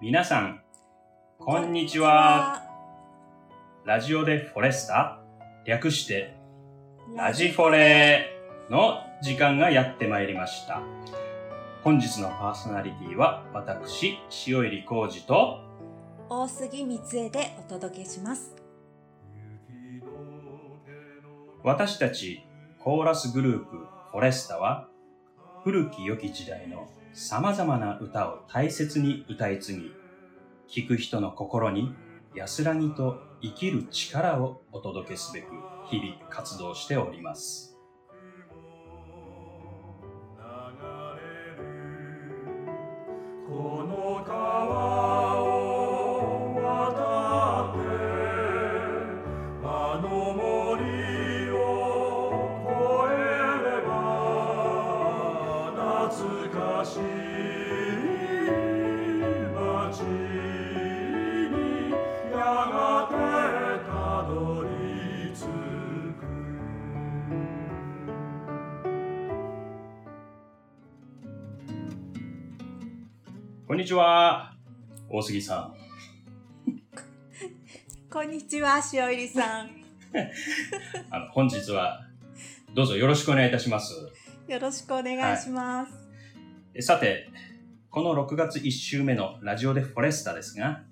皆さん、こんにちは。ラジオでフォレスタ、略してラジフォレの時間がやってまいりました。本日のパーソナリティは私、塩入浩二と大杉光恵でお届けします。私たちコーラスグループフォレスタは古き良き時代の様々な歌を大切に歌い継ぎ、聴く人の心に安らぎと生きる力をお届けすべく日々活動しております。ちは。大杉さん。こんにちは、塩入さん。あの、本日はどうぞよろしくお願いいたします。よろしくお願いします。えさて、この6月1週目のラジオでフォレスタですが、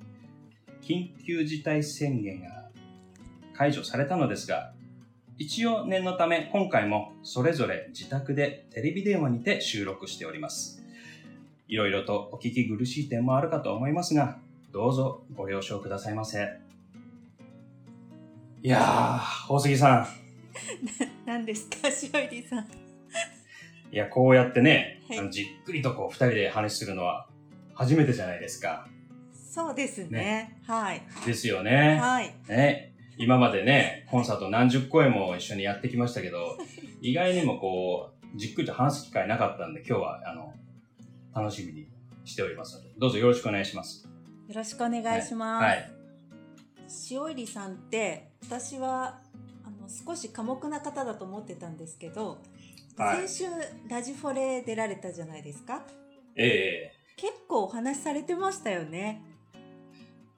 緊急事態宣言が解除されたのですが、一応念のため今回もそれぞれ自宅でテレビ電話にて収録しております。いろいろとお聞き苦しい点もあるかと思いますが、どうぞご了承くださいませ。いやー、大杉さん。何ですか、塩入さん。いや、こうやってね、はいじっくりとこう二人で話するのは初めてじゃないですか。そうですね。はい。ですよね。はい。ね。今までね、コンサート何十公演も一緒にやってきましたけど、意外にもこう、じっくりと話す機会なかったんで、今日は、あの、楽しみにしておりますので、どうぞよろしくお願いします。よろしくお願いします。はい。塩入さんって、私は、あの、少し寡黙な方だと思ってたんですけど、はい先週、ラジフォレ出られたじゃないですか？ええ結構お話しされてましたよね。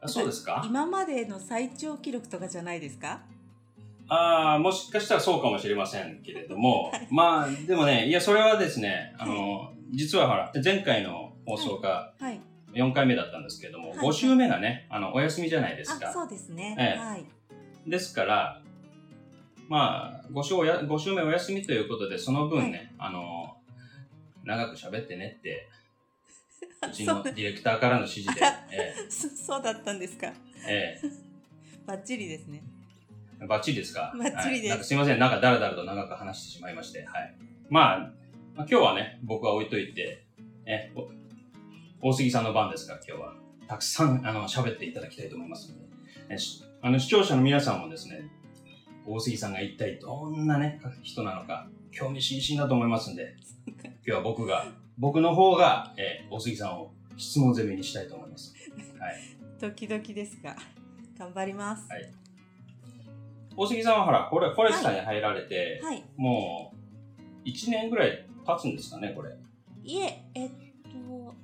あそうですか？今までの最長記録とかじゃないですか？ああ、もしかしたらそうかもしれませんけれども、はいまあ、でもね、いや、それはですね、あの、実はほら、前回の放送がはい。4回目だったんですけども、はい5週目がね、あの、お休みじゃないですあ、か。そうですね。ええはい。ですから、まあ、5週おや、5週目お休みということで、その分ね、あの、長く喋ってねって、うちのディレクターからの指示で、え そそうだったんですか。ええ バッチリですね。えバッチリですか？バッチリですはいすいません、なんかだらだらと長く話してしまいまして、はい。まあ、まあ、今日はね、僕は置いといて、え、お大杉さんの番ですから、今日は。たくさん、あの、喋っていただきたいと思いますので、えしあの、視聴者の皆さんもですね、大杉さんが一体どんなね、人なのか、興味津々だと思いますんで、今日は僕が、僕の方が、えー大杉さんを質問攻めにしたいと思います。はい。ドキドキですが、頑張ります。はい大杉さんはほら、これ、フォレスタに入られて、はい。もう、1年ぐらい経つんですかね、これ。いえ、えっと、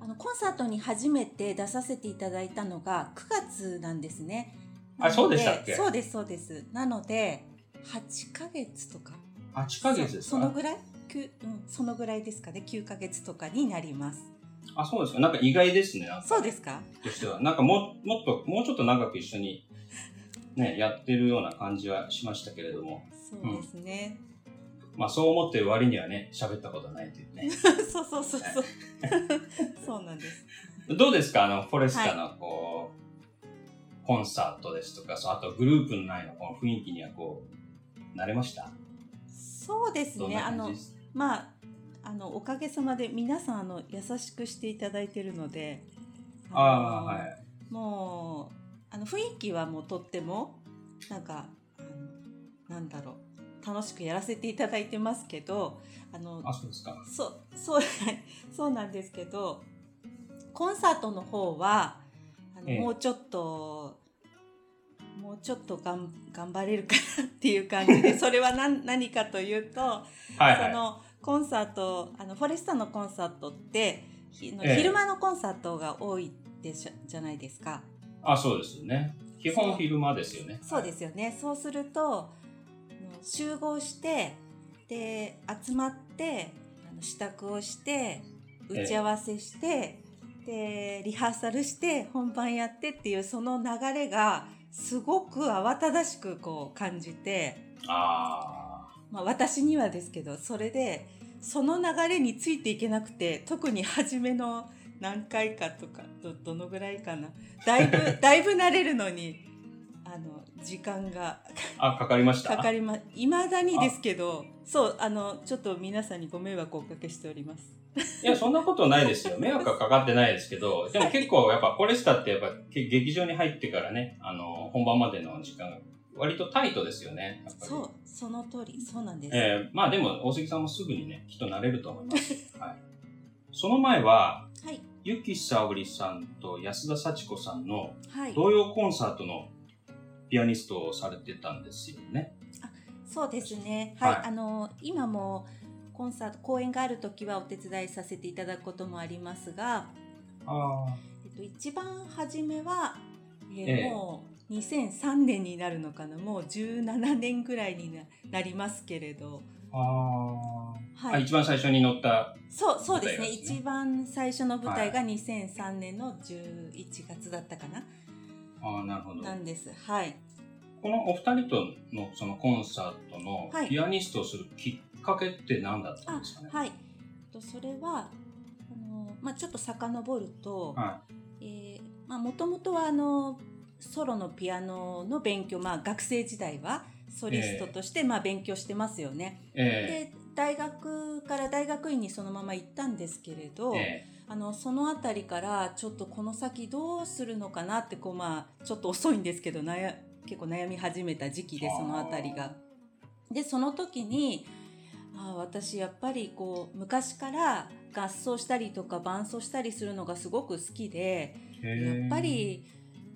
あの、コンサートに初めて出させていただいたのが9月なんですね。あそうでしたっけ？そうです、そうです。なので、8ヶ月とか。8ヶ月ですか？そそのぐらい？くうん、そのぐらいですかね。9ヶ月とかになります。あ、そうですか。なんか意外ですね。そうですか？としては。なんかもう、もっと、もうちょっと長く一緒に、ね、やってるような感じはしましたけれども。そうですね。まあ、そう思ってる割にはね、喋ったことないというね。そうそうそうそう。そうなんです。どうですか？あの、フォレスタの、こう、コンサートですとか、そうあとグループの内のこの雰囲気にはこう、慣れました？そうですね。あのまあ、あの、おかげさまで皆さん、あの、優しくしていただいてるので、ああ、のはい。もう、あの、雰囲気はもうとっても、なんか、あのなんだろう、楽しくやらせていただいてますけど、あの、あ、そうですか。そう、そう、そうなんですけど、コンサートの方は、あのええもうちょっと、もうちょっとがん頑張れるかなっていう感じで、それは何何かというと、はいはい。そのコンサートあのフォレスタのコンサートってひのええ昼間のコンサートが多いでしゃじゃないですか。あ、そうですよね。基本昼間ですよね。そうですよね。そうすると集合してで集まってあの支度をして打ち合わせして、でリハーサルして本番やってっていうその流れがすごく慌ただしくこう感じて、あまあ、私にはですけどそれでその流れについていけなくて特に初めの何回かとかどどのぐらいかな。だいぶ だいぶ慣れるのにあの時間があ。あ、かかりました？かかりまいまだにですけどそうあのちょっと皆さんにご迷惑をおかけしております。いや、そんなことないですよ。迷惑はかかってないですけど、でも結構やっぱフォレスタってやっぱけ劇場に入ってからね、あの、本番までの時間が割とタイトですよね。そうその通りそうなんです。えーまあでも大杉さんもすぐにね、きっと慣れると思います。はい。その前は、はいゆきさおりさんと安田幸子さんのはい童謡コンサートのピアニストをされてたんですよね。そうですね。はい、はいあの今もコンサート公演がある時はお手伝いさせていただくこともありますが、あえっと一番初めは、えーええもう2003年になるのかな、もう17年ぐらいにななりますけれど、あ。ああ。はい、一番最初に乗った。そうそうですね一番最初の舞台が2003年の11月だったかな、ああ、なるほど。なんです。はい。このお二人とのそのコンサートのはいピアニストをするきっかけって何だったんあですかね？はい。とそれはあのまあちょっと遡ると。はえーまあもともとはあのソロのピアノの勉強、まあ、学生時代はソリストとしてまあ勉強してますよね。い。えで大学から大学院にそのまま行ったんですけれど、ー、えあのその辺りからちょっとこの先どうするのかなってこう、まあ、ちょっと遅いんですけど悩結構悩み始めた時期でその辺りが。でその時にあー私やっぱりこう昔から合奏したりとか伴奏したりするのがすごく好きで。やっぱ。り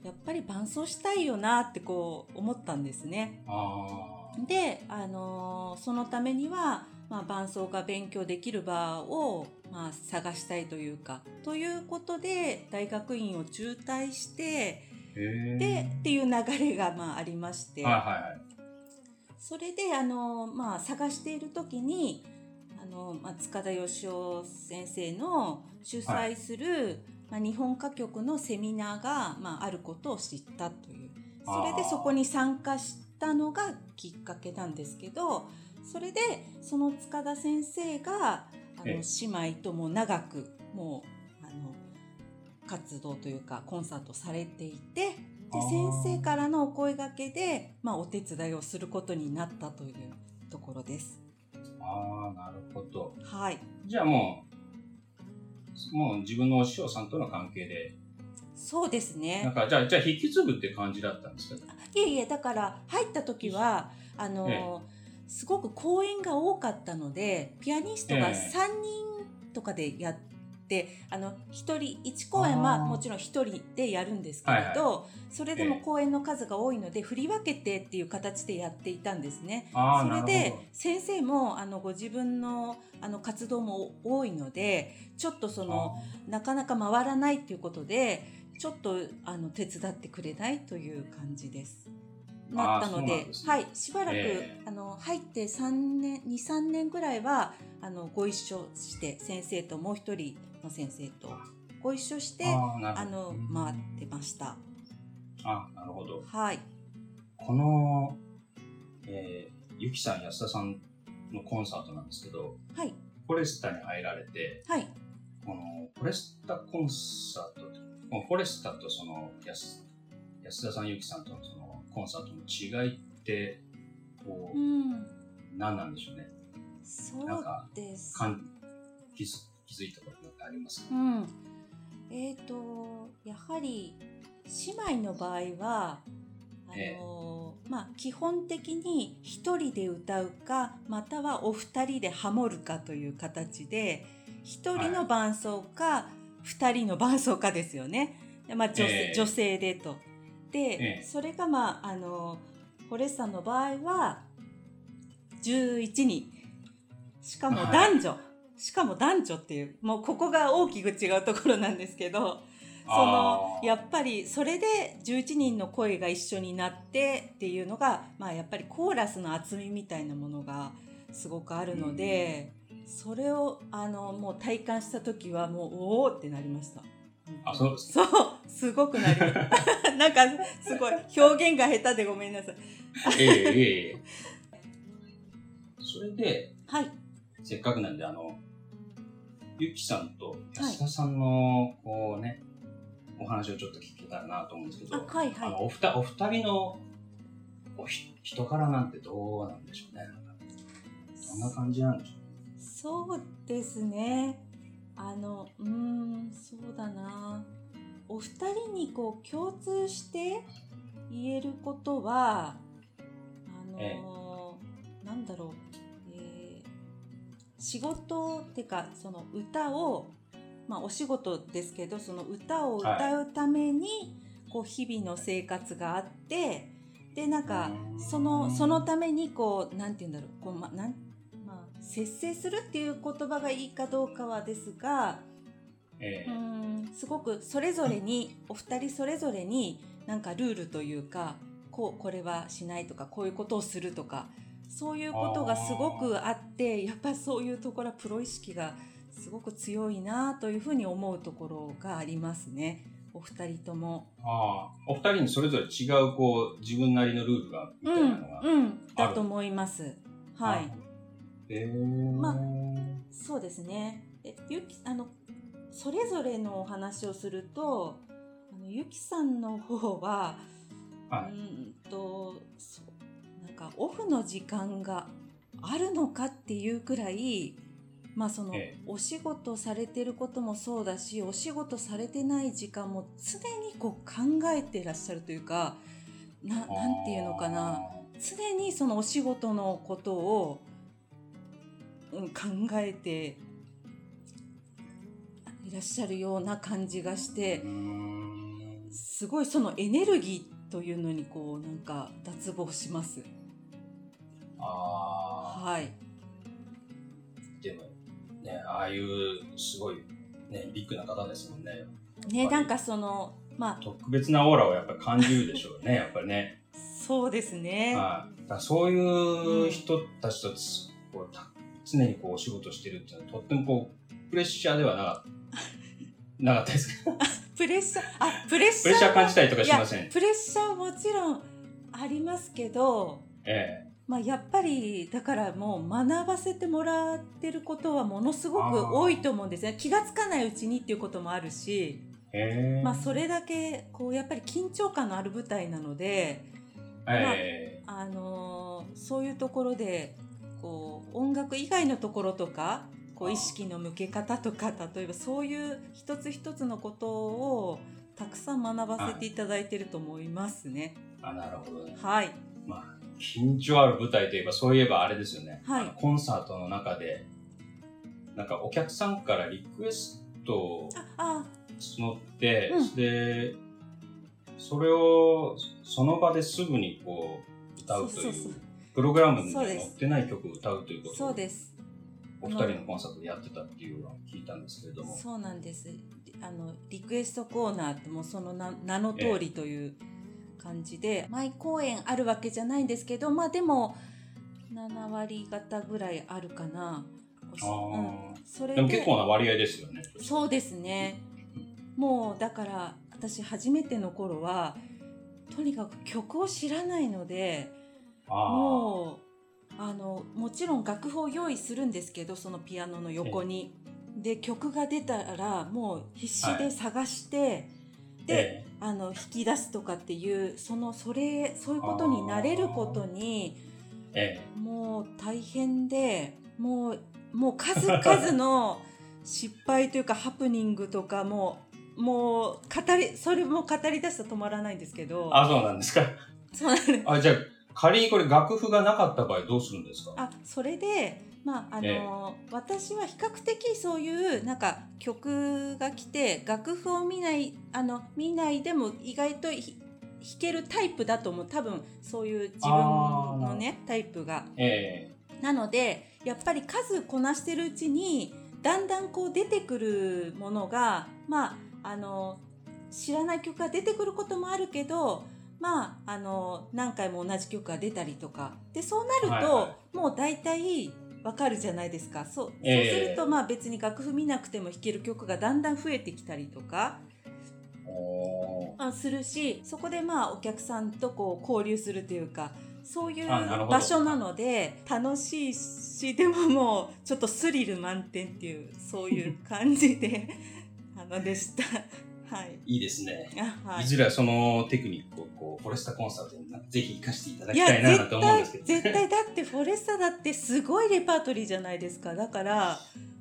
やっぱり伴奏したいよなってこう思ったんですね。で、あのーそのためには、まあ、伴奏が勉強できる場を、まあ、探したいというかということで大学院を中退して。でっていう流れがまあありまして、はいはいはい。それで、あのーまあ、探している時にあの、まあ、塚田義雄先生の主催する、まあ、日本歌曲のセミナーが、まあ、あることを知ったというそれでそこに参加したのがきっかけなんですけどそれでその塚田先生があのええ姉妹とも長くもうあの活動というかコンサートされていてで先生からのお声掛けで、まあ、お手伝いをすることになったというところです。ああ、なるほど。はい、じゃあもう、もう自分のお師匠さんとの関係で、そうですなんね。か、じゃあ、じゃあ引き継ぐって感じだったんですか？いえいえだから入った時はあの、えすごく公演が多かったのでピアニストがええ3人とかでやって、あの1人1公演はもちろん1人でやるんですけれど、それでもええ公演の数が多いので振り分けてっていう形でやっていたんですね。そ。れで先生もあのご自分のあの活動も多いのでちょっとそのなかなか回らないっていうことでちょっとあの手伝ってくれないという感じです。なったのでねはい、しばらく、えあの入って3年23年ぐらいはあのご一緒して先生ともう一人の先生とご一緒してあ。の回ってました。あなるほど。はい、この、えー、ゆきさん、安田さんのコンサートなんですけど、はい、フォレスタに入られて、はい、このフォレスタコンサート、フォレスタとその安安田さん、ゆきさんとのそのコンサートの違いって、こう、うん、何なんでしょうね。そうなんかですかん気づ気づいたことってありますか、うん、えー、とやはり姉妹の場合はあの、えまあ、基本的に一人で歌うかまたはお二人でハモるかという形で一人の伴奏か二、人の伴奏かですよね、でまあ、女性ええ。女性でと。それがまああのフォレスタの場合は11人。しかも男女、しかも男女っていうもうここが大きく違うところなんですけどそのやっぱりそれで11人の声が一緒になってっていうのが、まあ、やっぱりコーラスの厚みみたいなものがすごくあるので、それをあのもう体感した時はもうおおってなりました。あそう。ですそうすごくなり なんかすごい表現が下手でごめんなさい。ええええええそれで、はいせっかくなんで、あの、ゆきさんと安田さんの、こうね、お話をちょっと聞けたらなと思うんですけど、あはいはいあのおふたお二人のおひ人柄なんてどうなんでしょうね。どんな感じなんでしょそうですね。あの、うーん、そうだな。お二人にこう共通して言えることは、あの、えなんだろう、えー仕事っていうか、その歌を、まあお仕事ですけど、その歌を歌うために、こう日々の生活があって、で、なんか、その、そのためにこう、なんて言うんだろう、こう、ま、なん、まあ、節制するっていう言葉がいいかどうかはですが、う。えすごくそれぞれに、お二人それぞれになんかルールというか、こう、これはしないとか、こういうことをするとか、そういうことがすごくあって、やっぱりそういうところはプロ意識がすごく強いなというふうに思うところがありますね。お二人とも。ああ、お二人にそれぞれ違う、こう、自分なりのルールが、みうんたいなのが。、うん、だと思います。はい。ええまあそうですね。えゆきあのそれぞれのお話をすると、あのゆきさんの方は、はい。うーんとそうなんかオフの時間があるのかっていうくらい、まあその、ええ。お仕事されてることもそうだし、お仕事されてない時間も常にこう考えてらっしゃるというか、ななんていうのかな。常にそのお仕事のことを、うん、考えていらっしゃるような感じがしてすごいそのエネルギーというのにこうなんか脱帽します。ああ、はい。でも、ね、ああいう、すごい、ね、ビッグな方ですもんね。ね、なんかそのまあ特別なオーラをやっぱり感じるでしょうね、やっぱりね。そうですね。はい。だそういう人たちとうた常にこうお仕事してるっていうのはとってもこうプレッシャーではなかなかったです。か プレッシャーあプレッシャープレッシャー感じたりとかしません？プレッシャーもちろんありますけど。えまあ、やっぱりだからもう学ばせてもらってることはものすごく多いと思うんですね。気がつかないうちにっていうこともあるし、ええ。えまあ、それだけこうやっぱり緊張感のある舞台なので、えあのーそういうところでこう音楽以外のところとかこう意識の向け方とか例えばそういう一つ一つのことをたくさん学ばせていただいてると思いますね。えあなるほどね。はい、まあ、緊張ある舞台といえば、そういえばあれですよね。はい。コンサートの中で、なんかお客さんからリクエスト募って、うん。で、それをその場ですぐにこう歌うという、プログラムに載ってない曲を歌うということをそうですお二人のコンサートでやってたっていうのを聞いたんですけれども。そうなんです。あのリクエストコーナーってもうその名名の通りという感じで、毎公演あるわけじゃないんですけど、まあでも7割方ぐらいあるかな。あーうん、それでも結構な割合ですよね。そうですね。もうだから私初めての頃はとにかく曲を知らないので。もうあのもちろん楽譜を用意するんですけどそのピアノの横に。で曲が出たらもう必死で探して、で、えあの引き出すとかっていうそのそれそういうことになれることにええ。もう大変でもうもう数々の 失敗というかハプニングとかもうもう語りそれも語り出したら止まらないんですけど。あ、そうなんですか。そうなんです。あ、じゃあ、仮にこれ楽譜がなかった場合どうするんですか？あそれでまああの、え私は比較的そういうなんか曲が来て楽譜を見ないあの見ないでも意外とひ弾けるタイプだと思う。多分そういう自分のねタイプが。え。なのでやっぱり数こなしてるうちにだんだんこう出てくるものがまああの知らない曲が出てくることもあるけどまああの何回も同じ曲が出たりとか。でそうなると、はいはもう大体わかるじゃないですか。そう,、ええそうするとまあ別に楽譜見なくても弾ける曲がだんだん増えてきたりとか。あするしそこでまあお客さんとこう交流するというかそういう場所なので楽しいしでももうちょっとスリル満点っていうそういう感じであのでした。はい。いいですね。あはい。いずれはそのテクニックをこうフォレスタコンサートにぜひ活かしていただきたいな絶と思うんで対すけど。絶対だってフォレスタだってすごいレパートリーじゃないですか。だから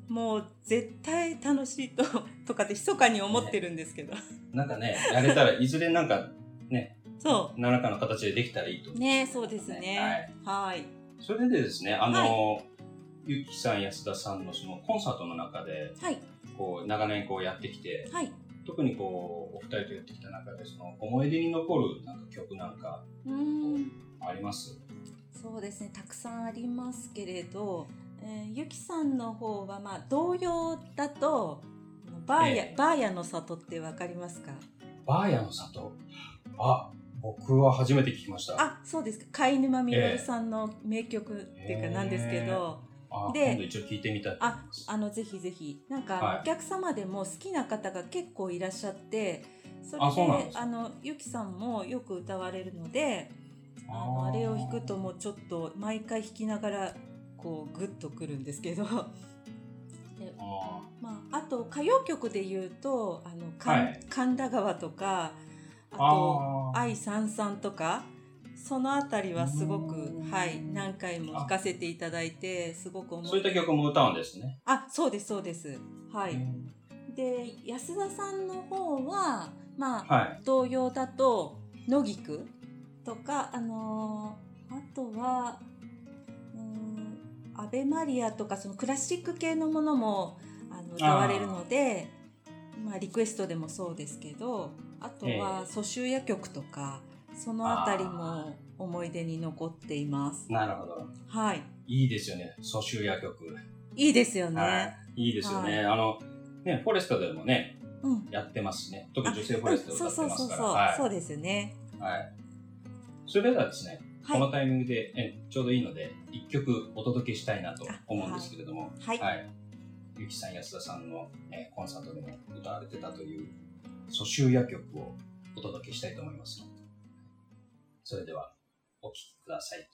もう絶対楽しいととかって密かに思ってるんですけど、なんかね、やれたらいずれなんかね、そ何らかの形でできたらいいとね。そうですね。はい。はい。それでですね、あの、ゆきさん、安田さんのそのコンサートの中で、はい。こう、長年こうやってきて、はい特にこう、お二人とやってきた中で、その思い出に残るなんか曲なんかうーん。あります？そうですね。たくさんありますけれど、えーゆきさんの方はまあ童謡だとバーヤ、ええ。バーヤの里ってわかりますか？バーヤの里？あ、僕は初めて聞きました。あそうですか。貝沼みのるさんの名曲っていうかなんですけど、あで今度一応聞いてみたいあ。あのぜひぜひ。なんか、はい。お客様でも好きな方が結構いらっしゃってそれであのゆきさんもよく歌われるのであのあれを弾くともうちょっと毎回弾きながらこうグッとくるんですけど。で あまあ、あと歌謡曲で言うと「あのはい。神田川」とかあーと「あー。愛さんさん」とかそのあたりはすごくはい何回も弾かせていただいてすごく思そういった曲も歌うんですね。あそうですそうです。はい、うん。で安田さんの方はまあ、はい。童謡だと「野菊」とかあのーあとはうーん「アベマリア」とかそのクラシック系のものもあの歌われるのでまあ、リクエストでもそうですけどあとはえ蘇州夜曲とかそのあたりも思い出に残っています。なるほど。はい、いいですよね。蘇州夜曲。いいですよね。はい。いいですよね。はいあの、ね、フォレストでもね、うんやってますしね。特に女性フォレストでそう歌ってますから。そうそうそう、はいそうですね。はい。それではですね、はいこのタイミングでえちょうどいいので、一曲お届けしたいなと思うんですけれども、はい、はい。ゆきさん、安田さんの、えーコンサートでも歌われてたという蘇州夜曲をお届けしたいと思いますそれではお聴きください。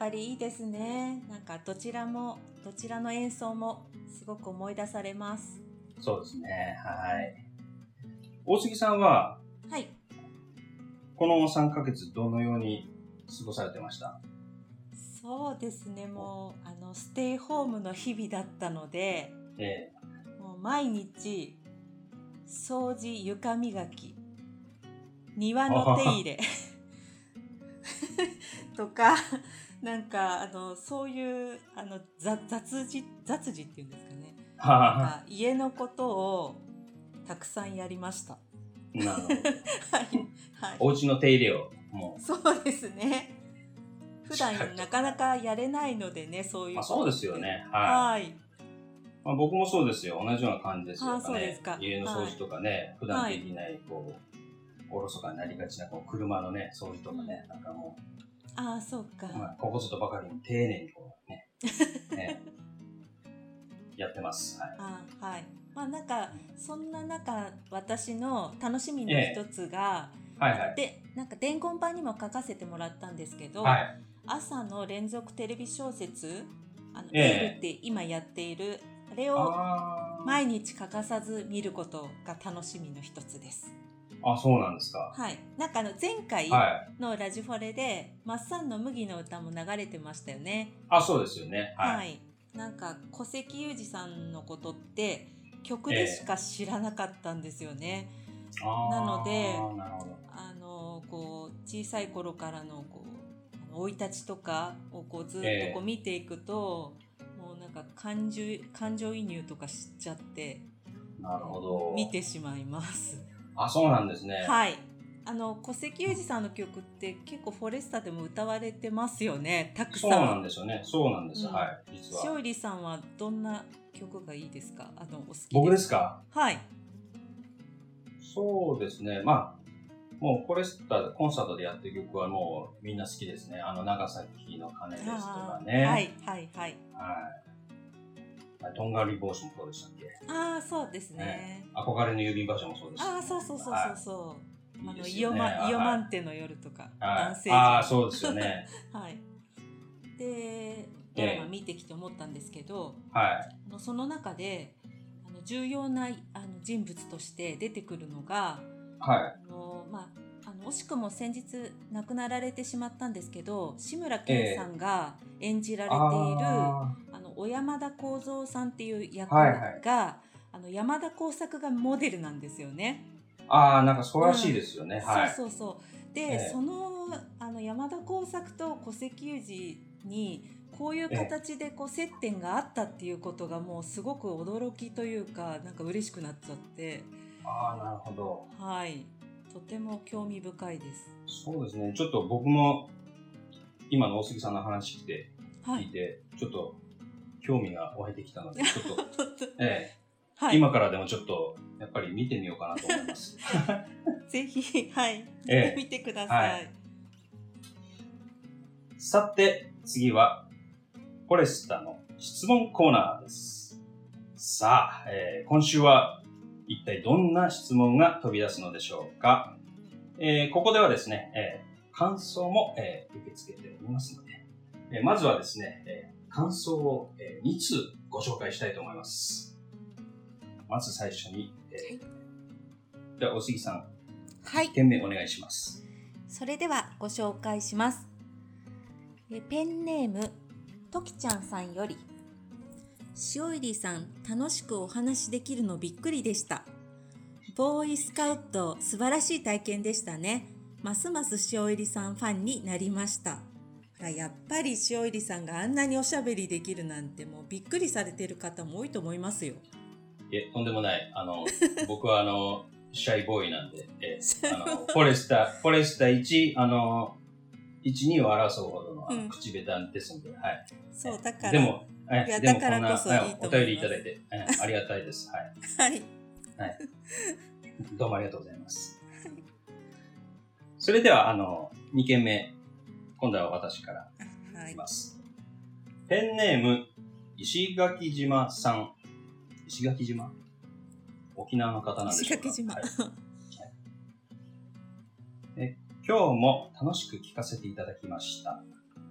ぱりいいですね。なんかどちらも、どちらの演奏もすごく思い出されます。そうですね。はい。大杉さんは、はい。この3ヶ月どのように過ごされてました？そうですね。もう、あの、ステイホームの日々だったので、えもう毎日、掃除、床磨き、庭の手入れ とか、なんか、あの、そういう、あの、ざ雑事、雑事っていうんですかね。か家のことをたくさんやりました。なるほど。はい。はい。お家の手入れを、もそうですね。普段なかなかやれないのでね、そうう、いうまあ、そうですよね。はい。はい。まあ、僕もそうですよ。同じような感じですよ。ねそうですか家の掃除とかね、普段できない、こう、おろそかになりがちな、こう、車のね、掃除とかね、なんかもああ、そうか。う、まあ、ここぞとばかりに丁寧にこう、ね、ね やってます。はい。あはい。まあなんか、そんな中、私の楽しみの一つが、はいはい。で、なんか伝言版にも書かせてもらったんですけど、はい。朝の連続テレビ小説、あの、えールって今やっている、あれを毎日欠かさず見ることが楽しみの一つです。あ、そうなんですか。はい。なんかあの前回はい。のラジフォレで、マッサンの麦の歌も流れてましたよね。あ、そうですよね。はい。はい。なんか小関裕二さんのことって曲でしか知らなかったんですよね。あーなのでなるほど。あのこう小さい頃からのこう生い立ちとかをこうずっとええこう見ていくと、もうなんか感情感情移入とかしちゃってなるほど。見てしまいます。あ、そうなんですね。はい。あの小関裕二さんの曲って結構フォレスタでも歌われてますよね。たくさ。そうんなんですよね。そうなんです。うんはい。実は。塩入さんはどんな曲がいいですか？あのお好き僕ですか？はい。そうですね。まあ、もうフォレスタでコンサートでやってる曲はもうみんな好きですね。あの長崎の鐘ですとかね。はいはいはい。はい。はいとんがり帽子もそうでしたっけ？ああそうですね。憧れの郵便場所もそうでした、ああそうそうそうそうはいそう。あのいいですよねイオマイオマはいンテの夜とか、はい男性ああ、陣そうですよね。はい。でドラマ見てきて思ったんですけど、はい。あのその中であの重要なあの人物として出てくるのがはい。あのまああの惜しくも先日亡くなられてしまったんですけど志村けんさんが演じられている、山田幸三さんっていう役はいはいが、あの山田耕作がモデルなんですよね。ーあー、なんかそうらしいですよね。はい。そうそうそう。で、ええそのあの山田耕作と小関裕二にこういう形でこう接点があったっていうことがもうすごく驚きというかなんか嬉しくなっちゃって、ああ、なるほど。はい、とても興味深いです。そうですね。ちょっと僕も今の大杉さんの話聞いて、はい。聞いて、ちょっと興味が湧いてきたので、ちょっと、ええはい、今からでもちょっと、やっぱり見てみようかなと思います。ぜひ、はい、見ええてみてください。はいさて、次は、フォレスタの質問コーナーです。さあ、えー今週は一体どんな質問が飛び出すのでしょうか？えーここではですね、えー感想も、えー受け付けておりますので、えーまずはですね、えー感想を、え2通ご紹介したいと思います。まず最初に、えーでは、お杉さん、はい、件名お願いします。それではご紹介します。えペンネームときちゃんさんより塩入さん楽しくお話できるのびっくりでした。ボーイスカウト素晴らしい体験でしたね。ますます塩入さんファンになりました。やっぱり塩入さんがあんなにおしゃべりできるなんてもうびっくりされてる方も多いと思いますよ。いえ、とんでもない。あの、僕はあの、シャイボーイなんで、えあの、フォレスタ、フォレスタ1、あの、1、2を争うほどのうん口下手ですんで、はい。そうだから。でも、えいやでもだからこそいいと思いますえお便りいただいて、え ありがたいです。はい。はい。どうもありがとうございます。それでは、あの、2件目、今度は私からはいいきます。ペンネーム、石垣島さん。石垣島？沖縄の方なんでしょうか？石垣島。はいえ今日も楽しく聞かせていただきました。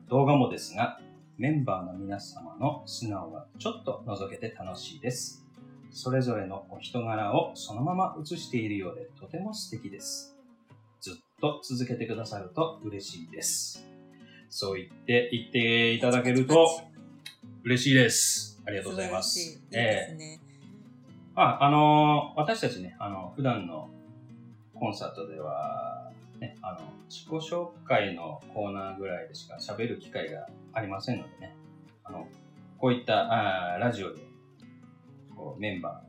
動画もですが、メンバーの皆様の素顔がちょっと覗けて楽しいです。それぞれのお人柄をそのまま映しているようでとても素敵です。ずっと続けてくださると嬉しいです。そう言って言っていただけると嬉しいです。ありがとうございます。いいいですね。あ、あのー私たちね、あの、普段のコンサートでは、ね、あの、自己紹介のコーナーぐらいでしか喋る機会がありませんのでね、あの、こういった、あーラジオで、こう、メンバ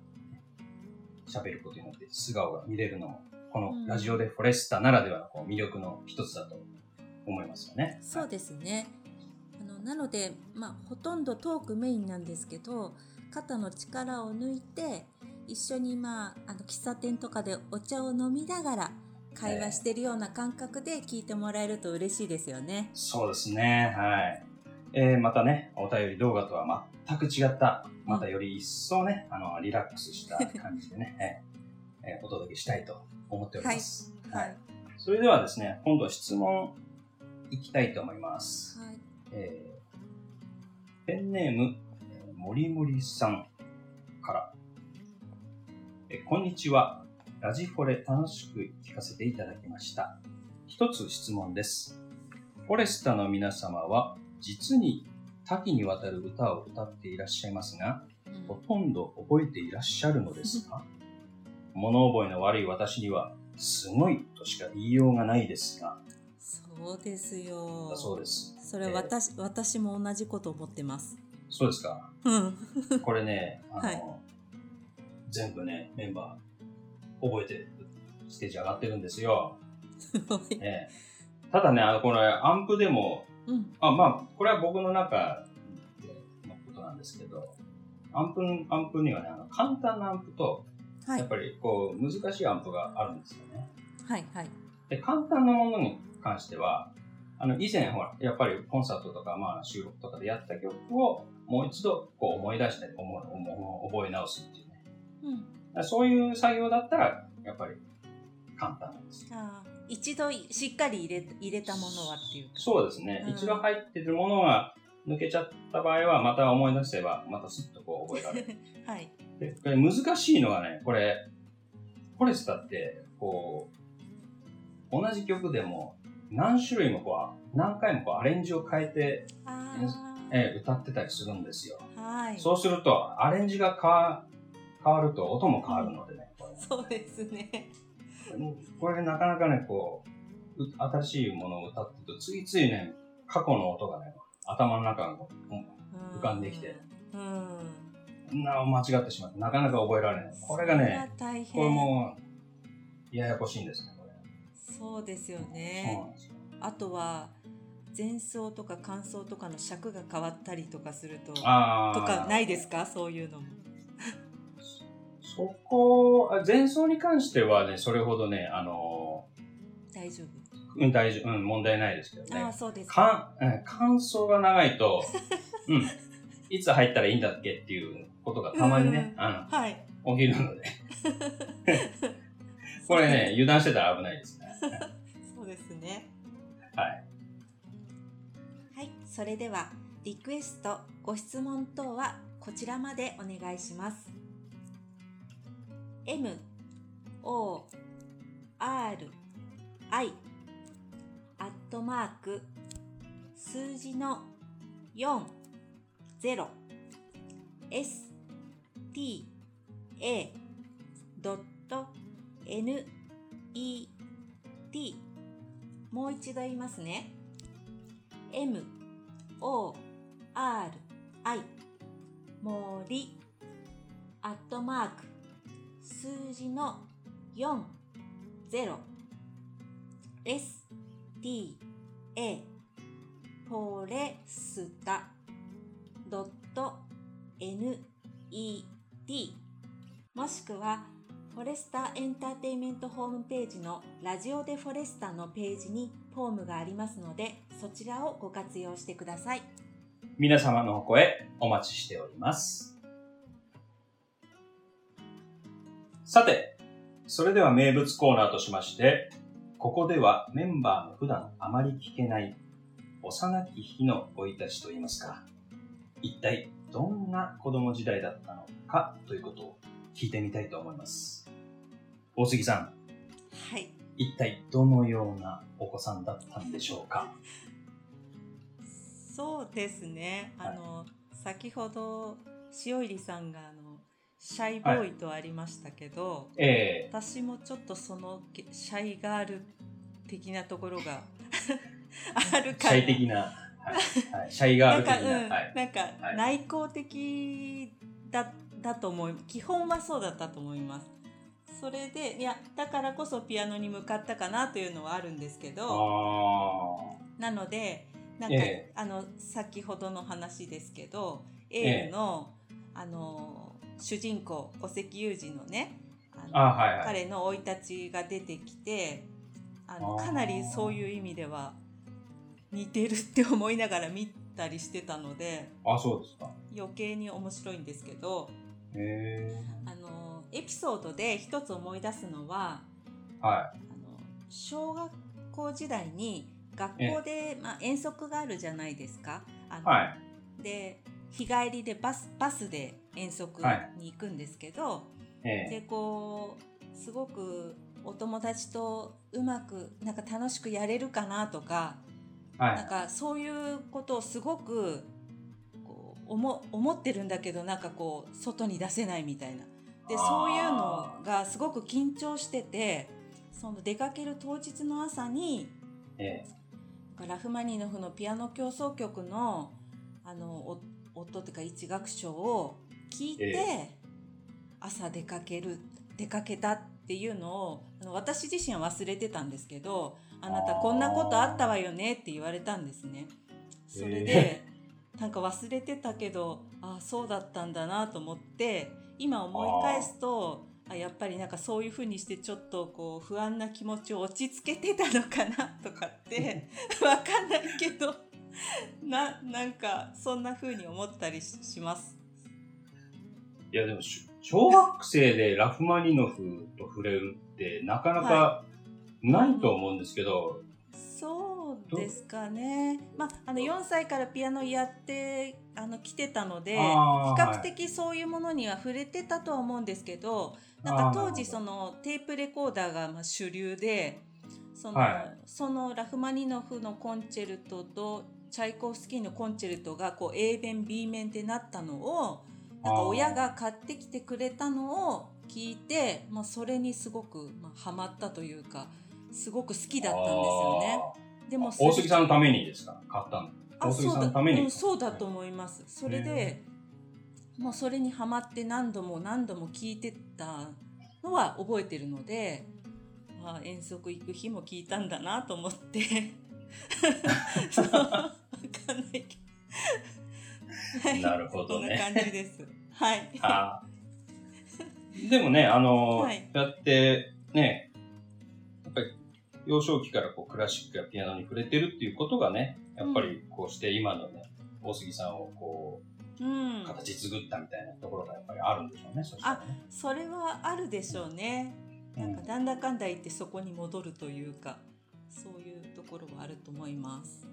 ー喋ることによって素顔が見れるのも、このラジオでフォレスタならではのこう魅力の一つだと思いますよね。そうですね。あのなので、まあ、ほとんどトークメインなんですけど肩の力を抜いて一緒に、まあ、あの喫茶店とかでお茶を飲みながら会話してるような感覚で聞いてもらえると嬉しいですよね。そうですね。はい。えー、またね、お便り動画とは全く違った、またより一層ね、あの、リラックスした感じでね、えーえーお届けしたいと思っております。はい。それではですね、今度は質問いきたいと思います。はい。えーペンネーム、えーもりもりさんから、えーこんにちは。ラジフォレ楽しく聞かせていただきました。一つ質問です。フォレスタの皆様は、実に多岐にわたる歌を歌っていらっしゃいますが、うんほとんど覚えていらっしゃるのですか？物覚えの悪い私には、すごいとしか言いようがないですが、そうですよだ。そうです。それ私、私も同じこと思ってます。そうですか。うん。これね、あの、はい全部ね、メンバー覚えてステージ上がってるんですよ。すごい。ええただね、あの、これアンプでも、うん。あまあ、これは僕の中のことなんですけど、アンプ、アンプにはね、あの簡単なアンプと、はいやっ。ぱりこう、難しいアンプがあるんですよね。はい。はい。で、簡単なものに関しては、あの、以前、ほら、やっぱりコンサートとか、まあ、収録とかでやった曲を、もう一度、こう、思い出して、思う思う覚え直すっていうね。うん。そういう作業だったら、やっぱり、簡単なんです。あー一度しっかり入れ入れたものはっていうか。そうですね。うん一度入ってるものが抜けちゃった場合は、また思い出せば、またスッとこう覚えられる。はい。で、これ難しいのがね、これ、フォレスタって、こう、同じ曲でも、何種類もこう、何回もこうアレンジを変えて、あえー歌ってたりするんですよ。あ。はい。そうすると、アレンジが変わ変わると音も変わるのでね、これそうですね。これでなかなかね、こう、う新しいものを歌ってると、ついついね、過去の音がね、頭の中に浮かんできてうん。な間違ってしまって、なかなか覚えられない。これがそね。これも、ややこしいんです。そうですよね。あとは前奏とか感想とかの尺が変わったりとかするととかないですか？そういうのも。そこ、あ前奏に関してはね、それほどね、あの大丈夫。うん、大丈夫、うん、問題ないですけどああね。そうですかん、うん感想が長いと、うん、いつ入ったらいいんだっけっていうことがたまにね、あはい。の、起きるので。これね、油断してたら危ないですね。そうですね。はい。はい、それではリクエスト、ご質問等はこちらまでお願いします。M O R I アットマーク数字の4 0 S T A ドット N E T もう一度言いますね。M O R I 森アットマーク数字の4 0 S T A フォレスタ。ドット N E T もしくはフォレスタエンターテイメントホームページのラジオでフォレスタのページにフォームがありますのでそちらをご活用してください。皆様のお声お待ちしております。さて、それでは名物コーナーとしまして、ここではメンバーの普段あまり聞けない幼き日の生い立ちといいますか、一体どんな子供時代だったのかということを聞いてみたいと思います。大杉さん、はい。一体どのようなお子さんだったんでしょうか？そうですね。あの、先ほど塩入さんがあのシャイボーイとありましたけど、ええ。私もちょっとそのけシャイガール的なところが あるシから。ャイ的な、はい。はい、シャイガール的な、なんか、うん。はい。なんかはい。内向的だだと思い基本はそうだったと思います。それでいやだからこそピアノに向かったかなというのはあるんですけど。あなのでなんか、ええ。あの先ほどの話ですけどえエールの、あの主人公小関裕二のねあのあはいはい。彼の生い立ちが出てきてあのかなりそういう意味では似てるって思いながら見たりしてたのであ、あ、そうですか。余計に面白いんですけど。あのエピソードで一つ思い出すのははあの小学校時代に学校で、まあ、遠足があるじゃないですか。あい。のはい。で日帰りでバスバスで遠足はいに行くんですけど、ええでこうすごくお友達とうまくなんか楽しくやれるかなとか、はい。なんかそういうことをすごくこう思思ってるんだけどなんかこう外に出せないみたいな。でそういうのがすごく緊張しててその出かける当日の朝にえラフマニノフのピアノ競争曲のあのお音というか一楽章を聞いて、え朝出かける出かけたっていうのをあの私自身は忘れてたんですけど「あなたこんなことあったわよね」って言われたんですね。それで、なんか忘れてたけどああそうだったんだなと思って今思い返すとあやっぱりなんかそういうふうにしてちょっとこう不安な気持ちを落ち着けてたのかなとかって わかんないけどななんかそんなふうに思ったりしします？えいや、でも、し小学生でラフマニノフと触れるって、なかなかないと思うんですけど、そうですかね。まあ、あの4歳からピアノやってあの来てたので比較的そういうものには触れてたとは思うんですけど、なんか当時そのテープレコーダーがまあ主流でその,、はい。そのラフマニノフのコンチェルトとチャイコフスキーのコンチェルトがこう A 面 B 面ってなったのをなんか親が買ってきてくれたのを聞いて、まあ、それにすごく、まあ、ハマったというかすごく好きだったんですよね。でも大杉さんのためにですか？買ったの？あ大杉そうださんのために？うん、そうだと思います。それで、もうそれにハマって何度も何度も聞いてたのは覚えてるので、まあ、遠足行く日も聞いたんだなと思って。そうわかんないけど。はいなるほどねこんな感じです。はい。あーでもね、あのーはいやって、ね、幼少期からこうクラシックやピアノに触れてるっていうことがね、やっぱりこうして今のね、大杉さんをこうんう、。形作ったみたいなところがやっぱりあるんでしょうね、そね。それはあるでしょうね。なんかなんだかんだ言ってそこに戻るというか、そういうところはあると思います。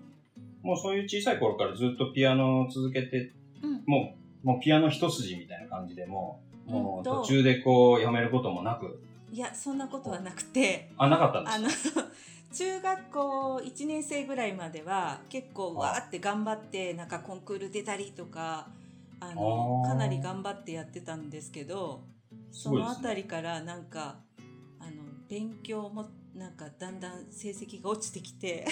もうそういう小さい頃からずっとピアノを続けて、うん。もう、もうピアノ一筋みたいな感じでもう、もうんう途中でこうやめることもなく、いや、そんなことはなくて、あ、なかったんですあの、中学校1年生ぐらいまでは結構わーって頑張って、なんかコンクール出たりとか、あの、かなり頑張ってやってたんですけど、そのあすごいですね。たりからなんか、あの、勉強もなんかだんだん成績が落ちてきて、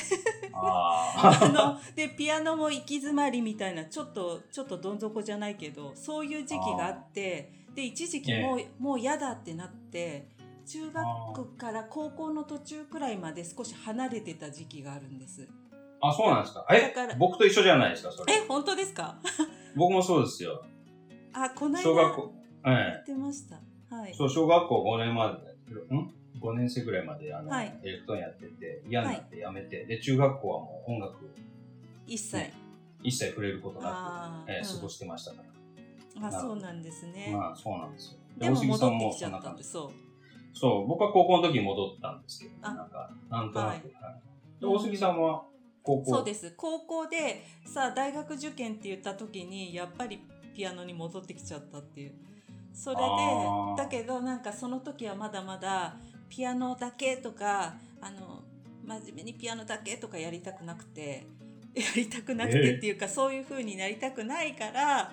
あ あのでピアノも行き詰まりみたいなちょっとちょっとどん底じゃないけどそういう時期があってで一時期もう,、もう嫌だってなって中学から高校の途中くらいまで少し離れてた時期があるんです。あ。あ、そうなんですか？だからえ、僕と一緒じゃないですか、それ。え本当ですか？僕もそうですよ。あこの間小学校、言えってました。はいえ。そう、小学校5年まで、ん ?5 年生ぐらいまで、あの、はいエレクトーンやってて、嫌になってやめて、で、中学校はもう音楽、一切。ね一切触れることなく、えーうん過ごしてましたから。あそうなんですね。まあ、そうなんですよ。でも大杉さん戻ってきちゃったんでそう。そう、僕は高校の時に戻ったんですけど、あなんか、なんとなく。はい。はい。で大杉さんは、高校？そうです。高校でさあ大学受験って言った時にやっぱりピアノに戻ってきちゃったっていう。それでだけどなんかその時はまだまだピアノだけとかあの真面目にピアノだけとかやりたくなくて やりたくなくてっていうか、そういう風になりたくないから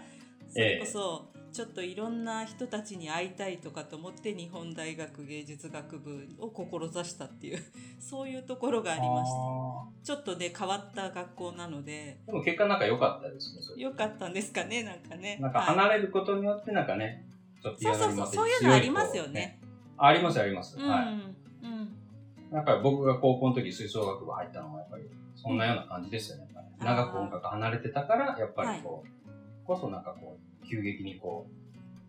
それこそ、ちょっといろんな人たちに会いたいとかと思って日本大学芸術学部を志したっていう そういうところがありました。あちょっとね変わった学校なのでーでも結果なんか良かったですね。良かったんですかねなんかね。なんかはい離れることによってなんかね、ちょっとピそうそうそうそういうのありますよね。強いこう。ありますあります。うん、はい。うんやっぱり僕が高校の時吹奏楽部入ったのもやっぱりそんなような感じですよね。やっぱりあー長く音楽離れてたから、やっぱりこう、こそなんかこう、急激にこ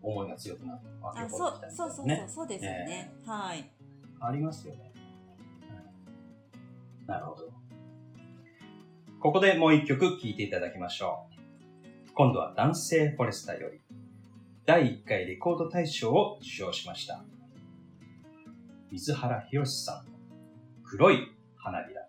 う、思いが強くなって湧きあ起こそうそうそうそうね。そうですよね。はい。ありますよね。うんなるほど。ここでもう一曲聴いていただきましょう。今度は男性フォレスタより、第1回レコード大賞を受賞しました。水原博さんの黒い花びら。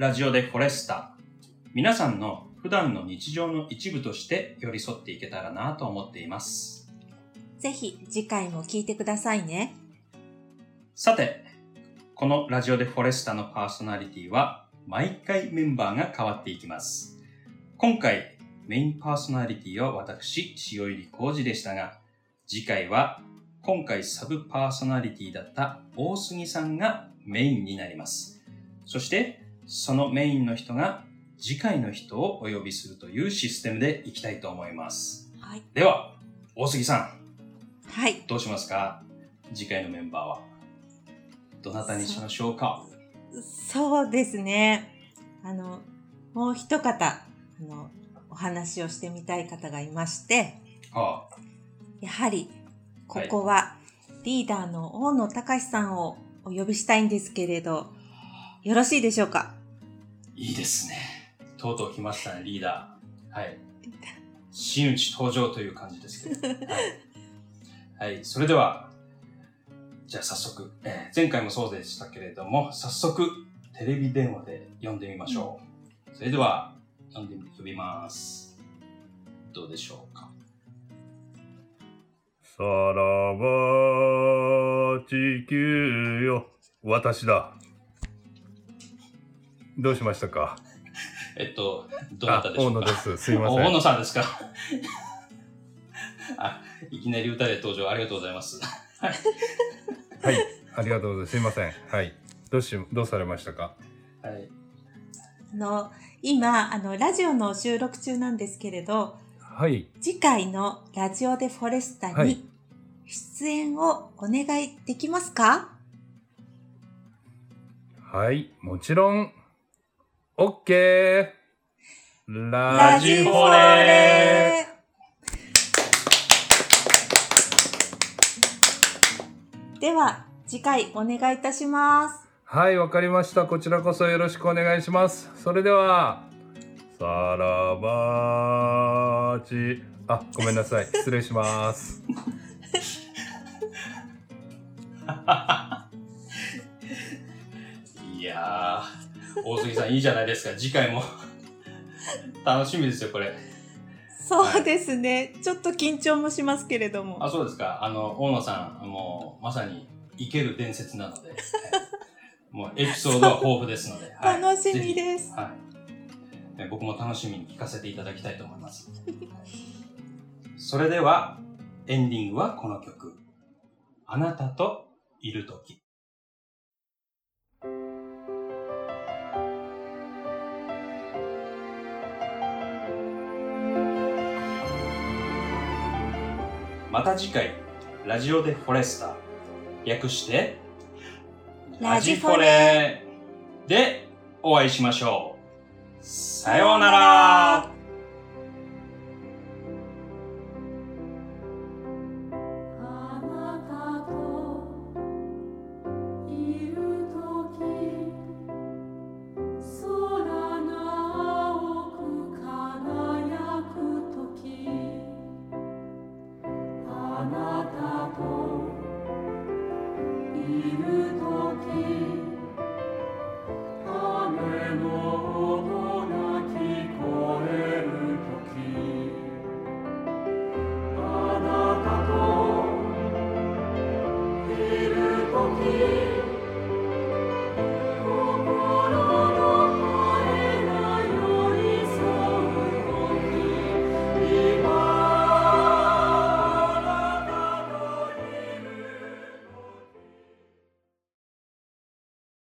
ラジオでフォレスタ、皆さんの普段の日常の一部として寄り添っていけたらなと思っています。ぜひ次回も聞いてくださいね。さて、このラジオでフォレスタのパーソナリティは毎回メンバーが変わっていきます。今回メインパーソナリティは私、塩入浩二でしたが、次回は今回サブパーソナリティだった大杉さんがメインになります。そして、そのメインの人が次回の人をお呼びするというシステムでいきたいと思います。はい。では、大杉さん、はい。どうしますか？次回のメンバーは。どなたにしましょうか？そうですね。あの、もう一方、あの、お話をしてみたい方がいまして、あやはり、ここは、リーダーの大野隆さんをお呼びしたいんですけれど、よろしいでしょうか？いいですね。とうとう来ましたね、リーダー。はい。真打ち登場という感じですけど。はい。はい、それでは、じゃあ早速、えー前回もそうでしたけれども、早速、テレビ電話で呼んでみましょう。それでは、呼んでみ、呼びます。どうでしょうか。さらば地球よ私だどうしましたか？えっと、どなたでしょうか？あ大野です。すいません。お大野さんですか？あ、いきなり歌で登場ありがとうございます。はいありがとうございます。すいません。はい。どうしどうされましたか？はい。あの、今、あの、ラジオの収録中なんですけれど、はい。次回のラジオでフォレスタにはい。出演をお願いできますか、はい。もちろん OK ララジフォレでは、次回お願いいたします。はい、わかりました。こちらこそよろしくお願いします。それでは、さらばち、あ、ごめんなさい。失礼します。いやー、大杉さんいいじゃないですか。次回も 楽しみですよ、これ。そうですね。ちょっと緊張もしますけれども。あ、そうですか。あの、大野さん、もう、まさに生ける伝説なので、は いもうエピソードは豊富ですので、はい楽しみです。はい。ね僕も楽しみに聞かせていただきたいと思います。それでは、エンディングはこの曲。あなたといるとき。また次回、ラジオでフォレスタ、略して、ラジフォレ。でお会いしましょう。さようなら